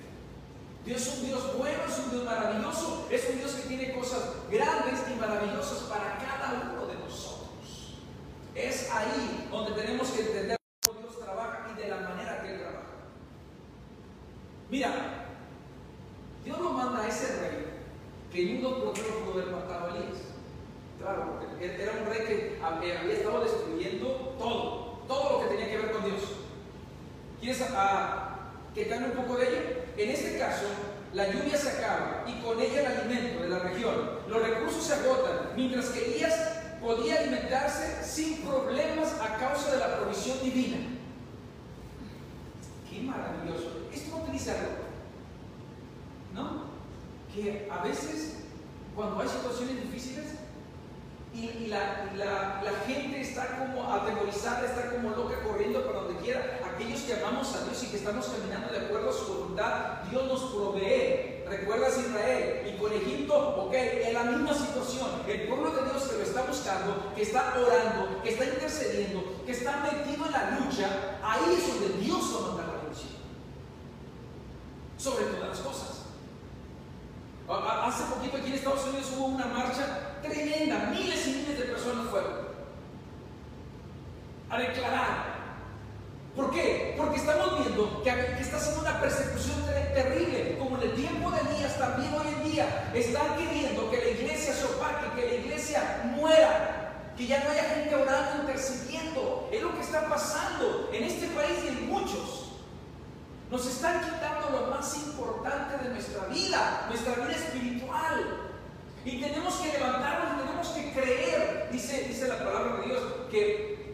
Dios es un Dios bueno, es un Dios maravilloso, es un Dios que tiene cosas grandes y maravillosas para cada uno de nosotros. Es ahí donde tenemos que entender cómo Dios trabaja y de la manera que Él trabaja. Mira, Dios lo manda a ese rey que en un por pudo haber matado a Elías. Claro, porque era un rey que había estado destruyendo todo, todo lo que tenía que ver con Dios. ¿Quieres a, que cambie un poco de ello? En este caso, la lluvia se acaba y con ella el alimento de la región. Los recursos se agotan, mientras que Elías podía alimentarse sin problemas a causa de la provisión divina. Qué maravilloso. Esto no utiliza algo, ¿no? Que a veces, cuando hay situaciones difíciles, y, la, gente está como atemorizada, está como loca corriendo para donde quiera. Aquellos que amamos a Dios y que estamos caminando de acuerdo a su voluntad, Dios nos provee. ¿Recuerdas Israel? Y con Egipto, ok, en la misma situación. El pueblo de Dios que lo está buscando, que está orando, que está intercediendo, que está metido en la lucha, ahí es donde Dios va a mandar la bendición. Sobre todas las cosas. Hace poquito aquí en Estados Unidos hubo una marcha tremenda, miles y miles de personas fueron a declarar. ¿Por qué? Porque estamos viendo que, está siendo una persecución terrible, como en el tiempo de Elías, también hoy en día están queriendo que la iglesia se opaque, que la iglesia muera, que ya no haya gente orando, intercediendo. Es lo que está pasando en este país y en muchos. Nos están quitando lo más importante de nuestra vida, nuestra vida espiritual. Y tenemos que levantarnos tenemos que creer. Dice, dice la palabra de Dios que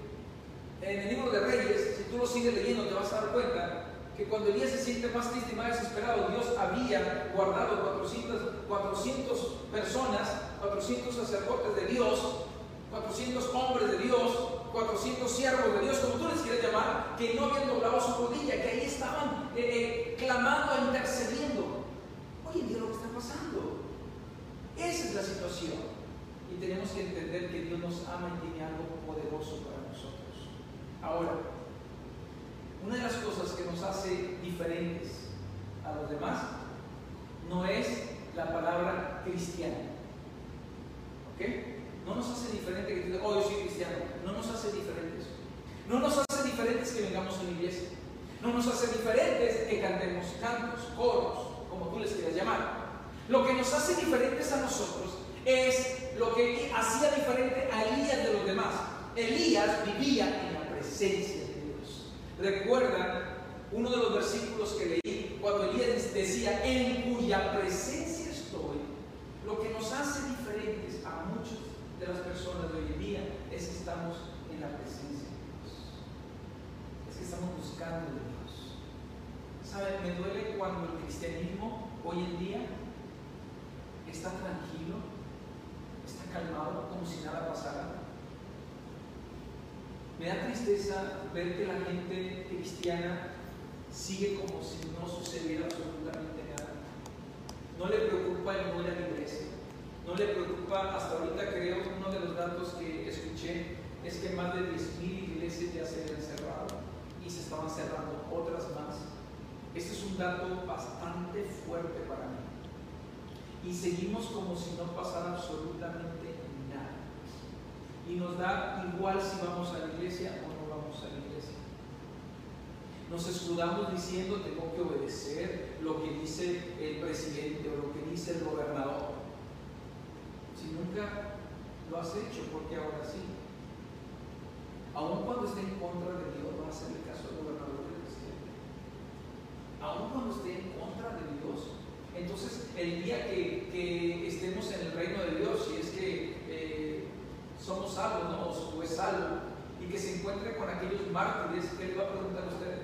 en el libro de Reyes, si tú lo sigues leyendo, te vas a dar cuenta que cuando Elías se siente más triste y más desesperado, Dios había guardado 400, 400 personas, 400 sacerdotes de Dios, 400 hombres de Dios, 400 siervos de Dios, como tú les quieres llamar, que no habían doblado su rodilla, que ahí estaban eh, eh, clamando, intercediendo. Hoy en día lo que está pasando. Esa es la situación. Y tenemos que entender que Dios nos ama y tiene algo poderoso para nosotros. Ahora, una de las cosas que nos hace diferentes a los demás no es la palabra cristiana. ¿Ok? No nos hace diferente que diga, oh, yo soy cristiano. No nos hace diferentes. No nos hace diferentes que vengamos a la iglesia. No nos hace diferentes que cantemos cantos, coros, como tú les quieras llamar. Lo que nos hace diferentes a nosotros es lo que hacía diferente a Elías de los demás. Elías vivía en la presencia de Dios. ¿Recuerdan uno de los versículos que leí cuando Elías decía, en cuya presencia estoy? Lo que nos hace diferentes a muchos de las personas de hoy en día es que estamos en la presencia de Dios. Es que estamos buscando de Dios. ¿Saben? Me duele cuando el cristianismo hoy en día está tranquilo, está calmado, como si nada pasara. Me da tristeza ver que la gente cristiana sigue como si no sucediera absolutamente nada. No le preocupa el no a la iglesia. No le preocupa, hasta ahorita creo, uno de los datos que escuché es que más de 10.000 iglesias ya se habían cerrado y se estaban cerrando otras más. Este es un dato bastante fuerte para mí y seguimos como si no pasara absolutamente nada. Y nos da igual si vamos a la iglesia o no vamos a la iglesia. Nos escudamos diciendo tengo que obedecer lo que dice el presidente o lo que dice el gobernador. Si nunca lo has hecho, porque ahora sí. Aun cuando esté en contra de Dios, va a hacer el caso del gobernador del presidente. Aun cuando esté en contra de Dios, entonces, el día que, estemos en el reino de Dios, si es que eh, somos salvos, ¿no? O es salvo, y que se encuentre con aquellos mártires, ¿qué le va a preguntar a ustedes?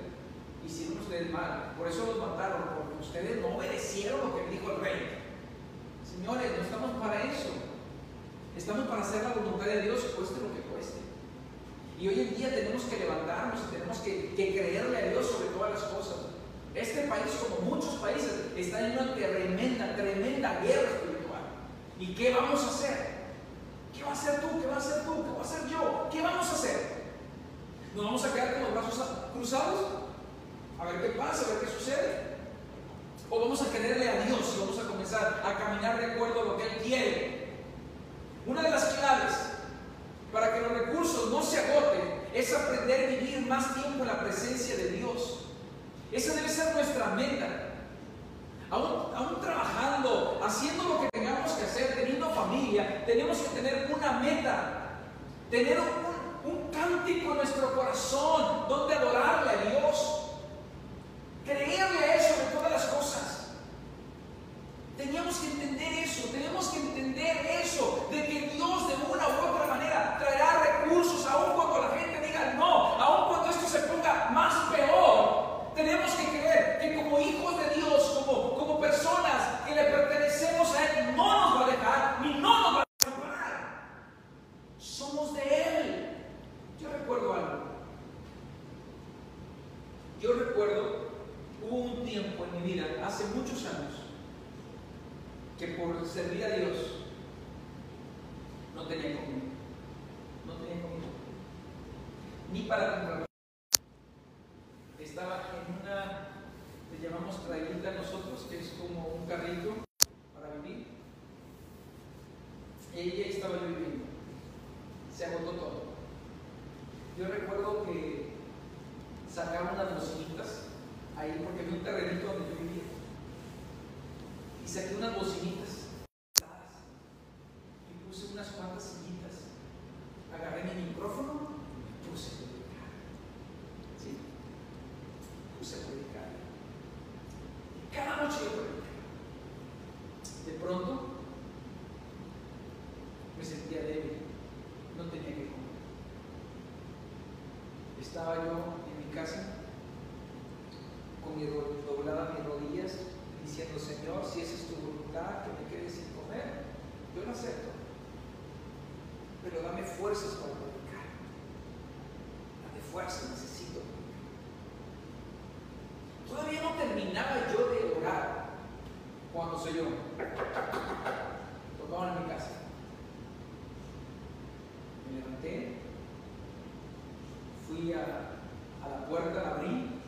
Hicieron ustedes mal, por eso los mataron, porque ustedes no obedecieron lo que dijo el rey. Señores, no estamos para eso. Estamos para hacer la voluntad de Dios, cueste lo que cueste. Y hoy en día tenemos que levantarnos y tenemos que creerle a Dios sobre todas las cosas. Este país, como muchos países, está en una tremenda, tremenda guerra espiritual. ¿Y qué vamos a hacer? ¿Qué vas a hacer tú? ¿Qué vas a hacer tú? ¿Qué voy a hacer yo? ¿Qué vamos a hacer? ¿Nos vamos a quedar con los brazos cruzados? A ver qué pasa, a ver qué sucede. O vamos a quererle a Dios y vamos a comenzar a caminar de acuerdo a lo que Él quiere. Una de las claves para que los recursos no se agoten es aprender a vivir más tiempo en la presencia de Dios. Esa debe ser nuestra meta. Aún, trabajando, haciendo lo que tengamos que hacer, teniendo familia, tenemos que tener una meta, tener un, un cántico en nuestro corazón donde adorarle a Dios, creerle a eso de todas las cosas. Teníamos que entender eso, tenemos que entender eso, de que Dios de una u otra manera traerá recursos aún cuando la gente diga no, aún cuando esto se ponga más peor. Tenemos que creer que como hijos de Dios, como, como personas que le pertenecemos a Él, no nos va a dejar ni no nos va a dejar. Somos de Él. Yo recuerdo algo. Yo recuerdo, hubo un tiempo en mi vida, hace muchos años, que por servir a Dios no tenía comida. No tenía comida. Ni para comprar. Estaba en una, le llamamos trailita nosotros, que es como un carrito para vivir. Ella estaba viviendo. Se agotó todo. Yo recuerdo que sacaba unas bocinitas ahí porque había un terrenito donde yo vivía y saqué unas bocinitas y puse unas cuantas sillitas. Agarré mi micrófono y puse a predicar. ¿Sí? Puse a predicar. Y cada noche yo predicaba. De pronto me sentía débil. No tenía que comer. Estaba yo en mi casa con mi doblada mis rodillas diciendo, Señor, si esa es tu voluntad, que me quede sin comer, yo lo acepto. Pero dame fuerzas para predicar. Dame fuerzas, necesito. Todavía no terminaba yo de orar cuando se yo. Tocaban en mi casa. Me levanté, a, la puerta, la abrí,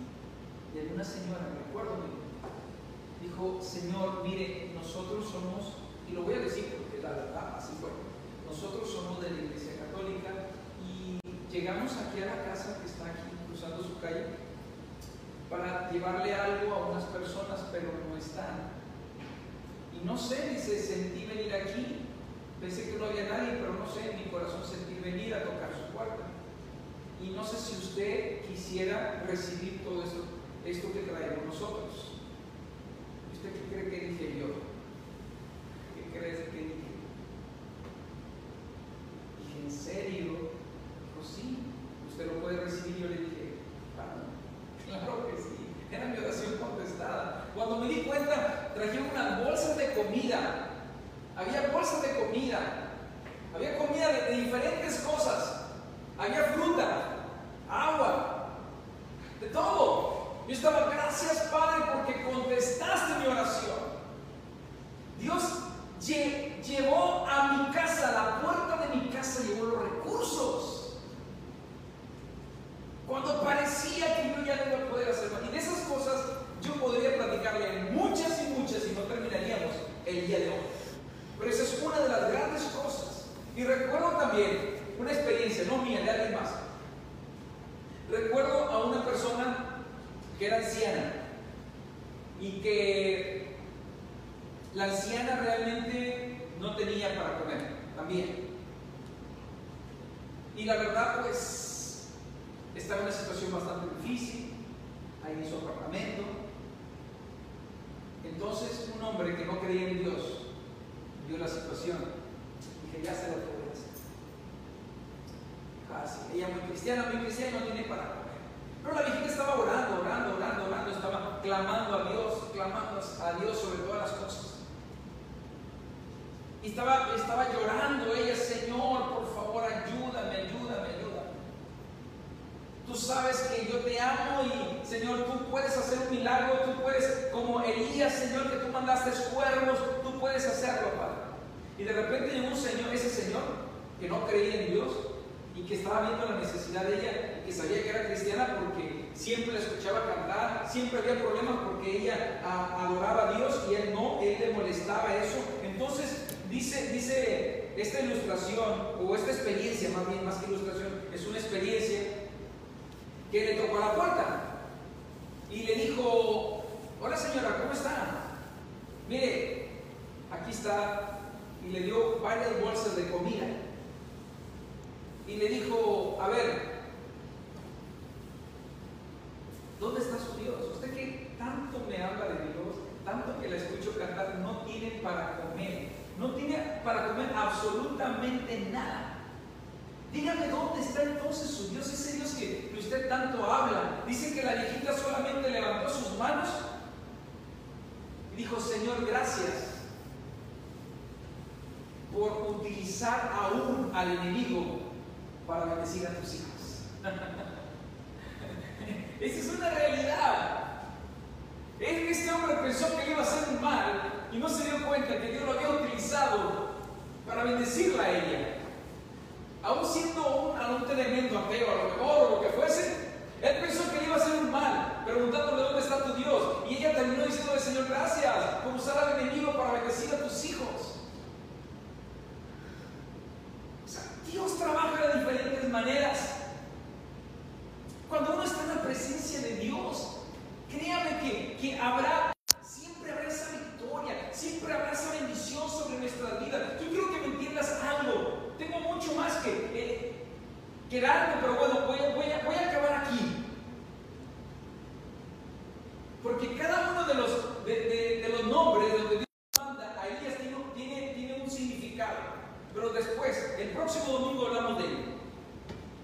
y había una señora, me acuerdo, me dijo, Señor, mire, nosotros somos, y lo voy a decir porque la verdad, así fue, nosotros somos de la Iglesia Católica y llegamos aquí a la casa que está aquí cruzando su calle para llevarle algo a unas personas, pero no están. Y no sé, dice, sentí venir aquí, pensé que no había nadie, pero no sé, en mi corazón sentí venir a tocar. Y no sé si usted quisiera recibir todo esto, esto que traemos nosotros. ¿Usted qué cree que dije yo? ¿Qué crees que dije? Dije, ¿en serio? Dijo, sí, usted lo puede recibir. Yo le dije, claro que sí. Era mi oración contestada. Cuando me di cuenta, trajeron unas bolsas de comida. Había bolsas de comida. Había comida de diferentes cosas. Había fruta, agua, de todo. Yo estaba, gracias Padre, porque contestaste mi oración. Dios llevó a mi casa, a la puerta de mi casa, llevó los recursos. Cuando parecía que yo ya no iba a poder hacer más. Y de esas cosas yo podría platicarle muchas y muchas y no terminaríamos el día de hoy. Pero esa es una de las grandes cosas. Y recuerdo también una experiencia, no mía, de alguien más. Recuerdo a una persona que era anciana y que la anciana realmente no tenía para comer también. Y la verdad pues estaba en una situación bastante difícil, ahí en su apartamento. Entonces un hombre que no creía en Dios vio la situación. Dije, ya sé lo ella muy cristiana, muy cristiana, no tiene para comer. Pero la viejita estaba orando, orando, orando, orando, estaba clamando a Dios, clamando a Dios sobre todas las cosas. Y estaba, estaba llorando ella, Señor, por favor, ayúdame, ayúdame, ayúdame. Tú sabes que yo te amo y, Señor, tú puedes hacer un milagro, tú puedes, como Elías, Señor, que tú mandaste cuervos, tú puedes hacerlo, Padre. Y de repente llegó un señor, ese señor, que no creía en Dios y que estaba viendo la necesidad de ella y que sabía que era cristiana porque siempre la escuchaba cantar, siempre había problemas porque ella adoraba a Dios y él no, él le molestaba eso. Entonces dice, dice esta ilustración o esta experiencia, más bien más que ilustración, es una experiencia que le tocó a la puerta y le dijo, hola señora, ¿cómo está? Mire, aquí está, y le dio varias bolsas de comida. Y le dijo, a ver, ¿dónde está su Dios? Usted que tanto me habla de Dios, tanto que la escucho cantar, no tiene para comer, no tiene para comer absolutamente nada. Dígame dónde está entonces su Dios, ese Dios que, usted tanto habla. Dice que la viejita solamente levantó sus manos y dijo, Señor, gracias por utilizar aún al enemigo para bendecir a tus hijos. Esa es una realidad. Este hombre pensó que iba a hacer un mal y no se dio cuenta que Dios lo había utilizado para bendecirla a ella. Aún siendo un, un tremendo ateo, a lo mejor, o lo que fuese, él pensó que iba a hacer un mal, preguntándole dónde está tu Dios. Y ella terminó diciéndole, Señor, gracias por usar al enemigo para bendecir a tus hijos. Dios trabaja de diferentes maneras. Cuando uno está en la presencia de Dios, créame que, que habrá, siempre habrá esa victoria, siempre habrá esa bendición sobre nuestra vida. Yo quiero que me entiendas algo. Tengo mucho más que, eh, pero bueno, voy, voy, voy a acabar aquí. Porque cada uno de los, de, de, de los nombres donde Dios manda a Elías tiene, tiene, tiene un significado. Pero después, el próximo domingo hablamos de ello,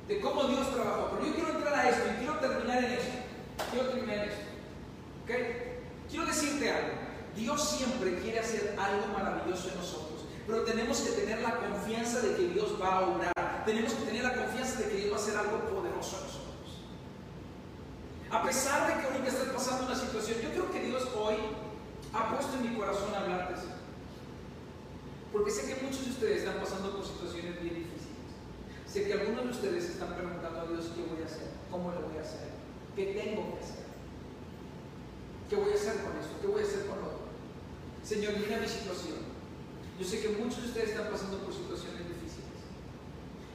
de cómo Dios trabajó. Pero yo quiero entrar a esto y quiero terminar en esto. Quiero terminar en esto. ¿Ok? Quiero decirte algo. Dios siempre quiere hacer algo maravilloso en nosotros, pero tenemos que tener la confianza de que Dios va a obrar. Tenemos que tener la confianza de que Dios va a hacer algo poderoso en nosotros. A pesar de que ahorita estés pasando una situación, yo creo que Dios hoy ha puesto en mi corazón hablarte. Porque sé que muchos de ustedes están pasando por situaciones bien difíciles. Sé que algunos de ustedes están preguntando a Dios qué voy a hacer, cómo lo voy a hacer, qué tengo que hacer, qué voy a hacer con esto, qué voy a hacer con lo otro. Señor, mira mi situación. Yo sé que muchos de ustedes están pasando por situaciones difíciles.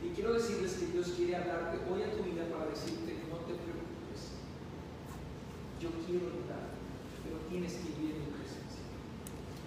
Y quiero decirles que Dios quiere hablarte hoy a tu vida para decirte que no te preocupes. Yo quiero ayudarte, pero tienes que vivir en mi presencia.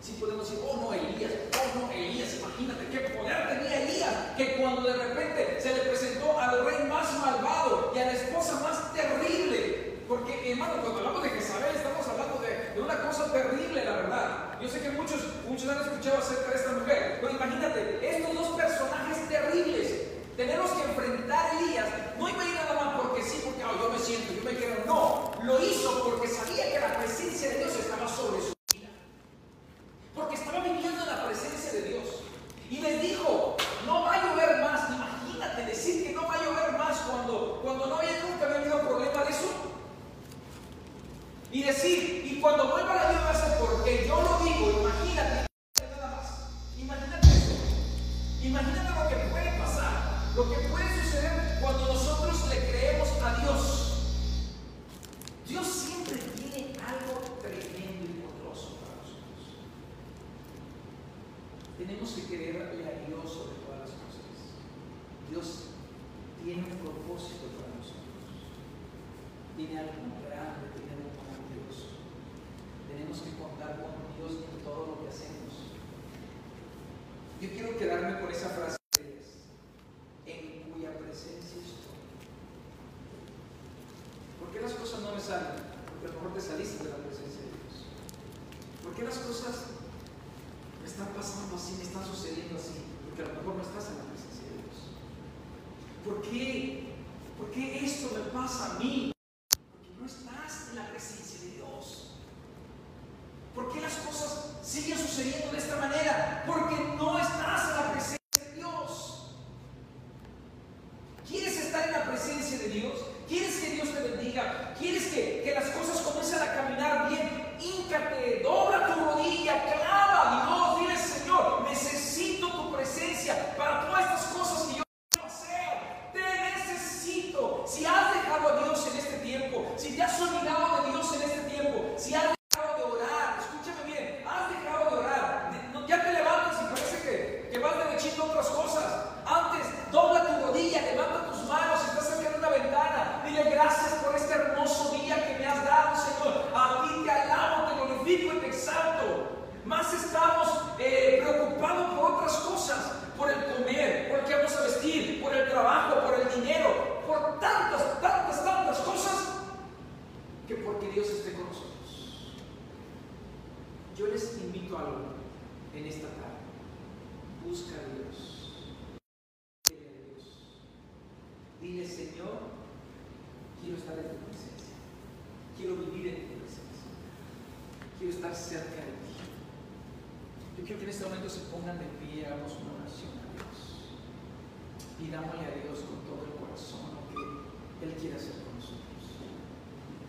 Si podemos decir, oh no, Elías, oh no, Elías, imagínate qué poder tenía Elías, que cuando de repente se le presentó al rey más malvado y a la esposa más terrible, porque hermano, cuando hablamos de Jezabel estamos hablando de, una cosa terrible, la verdad. Yo sé que muchos, muchos han escuchado acerca de esta mujer, pero imagínate, estos dos personajes terribles, tenemos que enfrentar a Elías, no iba a ir nada más porque sí, porque oh, yo me siento, yo me quiero, no, lo hizo porque sabía que la presencia de Dios estaba sobre su porque estaba viviendo en la presencia de Dios. Y les dijo, no va a llover más. Imagínate decir que no va a llover más cuando, cuando no había nunca había habido problema de eso. Y decir, y cuando vuelva la lluvia va a ser porque yo lo digo, imagínate. Nada más. Imagínate eso. Imagínate lo que puede pasar, lo que puede suceder cuando nosotros le creemos a Dios. Dios siempre tiene algo tremendo y poderoso para nosotros. Tenemos que creerle a Dios sobre todas las cosas. Dios tiene un propósito para nosotros. Tiene algo grande, tiene algo maravilloso. Tenemos que contar con Dios en todo lo que hacemos. Yo quiero quedarme con esa frase en cuya presencia estoy. ¿Por qué las cosas no me salen? Porque a lo mejor te saliste de la presencia de Dios. ¿Por qué las cosas me están pasando así, me están sucediendo así? Porque a lo mejor no estás en la presencia de Dios. ¿Por qué? ¿Por qué esto me pasa a mí? Porque no estás en la presencia de Dios. ¿Por qué las siguen sucediendo de manera? Porque no estás en la presencia de Dios. ¿Quieres estar en la presencia de Dios? ¿Quieres que Dios te bendiga? ¿Quieres que, que las cosas comiencen a caminar bien? Híncate, dobla tu rodilla, clama a Dios, dile Señor, necesito tu presencia para todas estas cosas que si te has olvidado de Dios en este tiempo, si has dejado de orar, escúchame bien, has dejado de orar, ya te levantas y parece que, que vas derechito otras cosas. Antes, dobla tu rodilla, levanta tus manos, estás cerca de una ventana, dile gracias por este hermoso día que me has dado, Señor. A ti te alabo, te glorifico y te exalto. Más estamos eh, preocupados por otras cosas, por el comer, por qué vamos a vestir, por el trabajo, por el dinero, por tantas, tantas, tantas cosas, que porque Dios esté con nosotros. Yo les invito a algo en esta tarde. Busca a Dios. Dile a Dios. Dile, Señor, quiero estar en tu presencia. Quiero vivir en tu presencia. Quiero estar cerca de ti. Yo quiero que en este momento se pongan de pie y hagamos una oración a Dios. Pidámosle a Dios con todo el corazón lo que Él quiere hacer con nosotros.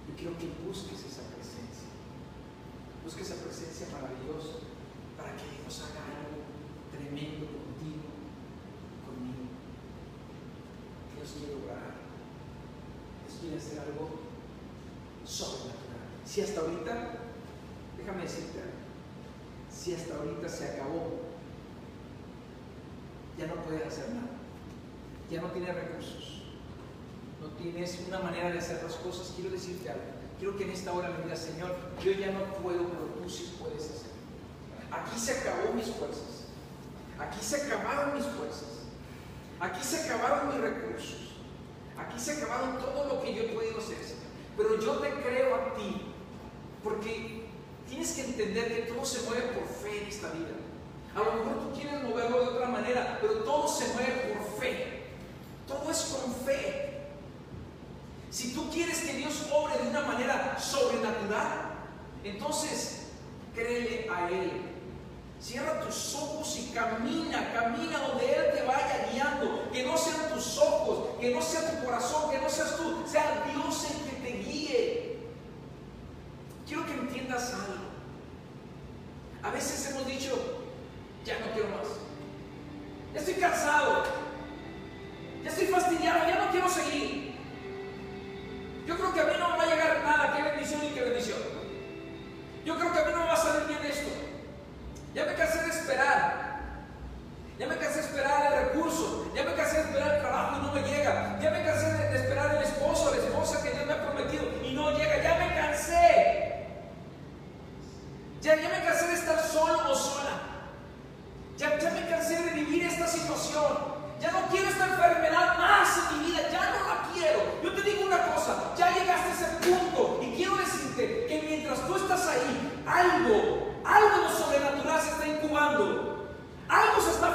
Yo quiero que busques esa presencia. Busques esa presencia maravillosa para que Dios haga algo tremendo contigo, conmigo. Dios quiere obrar. Dios quiere hacer algo sobrenatural. Si hasta ahorita, déjame decirte si hasta ahorita se acabó, ya no puedes hacer nada, ya no tienes recursos, no tienes una manera de hacer las cosas, quiero decirte algo. Quiero que en esta hora me digas, Señor, yo ya no puedo, pero tú sí puedes hacer. Aquí se acabó mis fuerzas. Aquí se acabaron mis fuerzas. Aquí se acabaron mis recursos. Aquí se acabaron todo lo que yo he podido hacer, Señor. Pero yo te creo a ti. Porque tienes que entender que todo se mueve por fe en esta vida. A lo mejor tú quieres moverlo de otra manera, pero todo se mueve por fe. Todo es con fe. Si tú quieres que Dios obre de una manera sobrenatural, entonces créele a Él. Cierra tus ojos y camina, camina donde Él te vaya guiando. Que no sean tus ojos, que no sea tu corazón, que no seas tú, sea Dios el que. Quiero que entiendas algo. A veces hemos dicho, ya no quiero más. Ya estoy cansado. Ya estoy fastidiado, ya no quiero seguir. Yo creo que a mí no me va a llegar nada, qué bendición y qué bendición. Yo creo que a mí no me va a salir bien esto. Ya me cansé de esperar. Ya me cansé de esperar el recurso. Ya me cansé de esperar el trabajo y no me llega. Ya me cansé de, esperar el esposo, la esposa que Dios me ha prometido y no llega. Ya me. Ya, ya me cansé de estar solo o sola. Ya, ya me cansé de vivir esta situación. Ya no quiero esta enfermedad más en mi vida, ya no la quiero. Yo te digo una cosa, ya llegaste a ese punto y quiero decirte que mientras tú estás ahí, algo, algo de lo sobrenatural se está incubando. Algo se está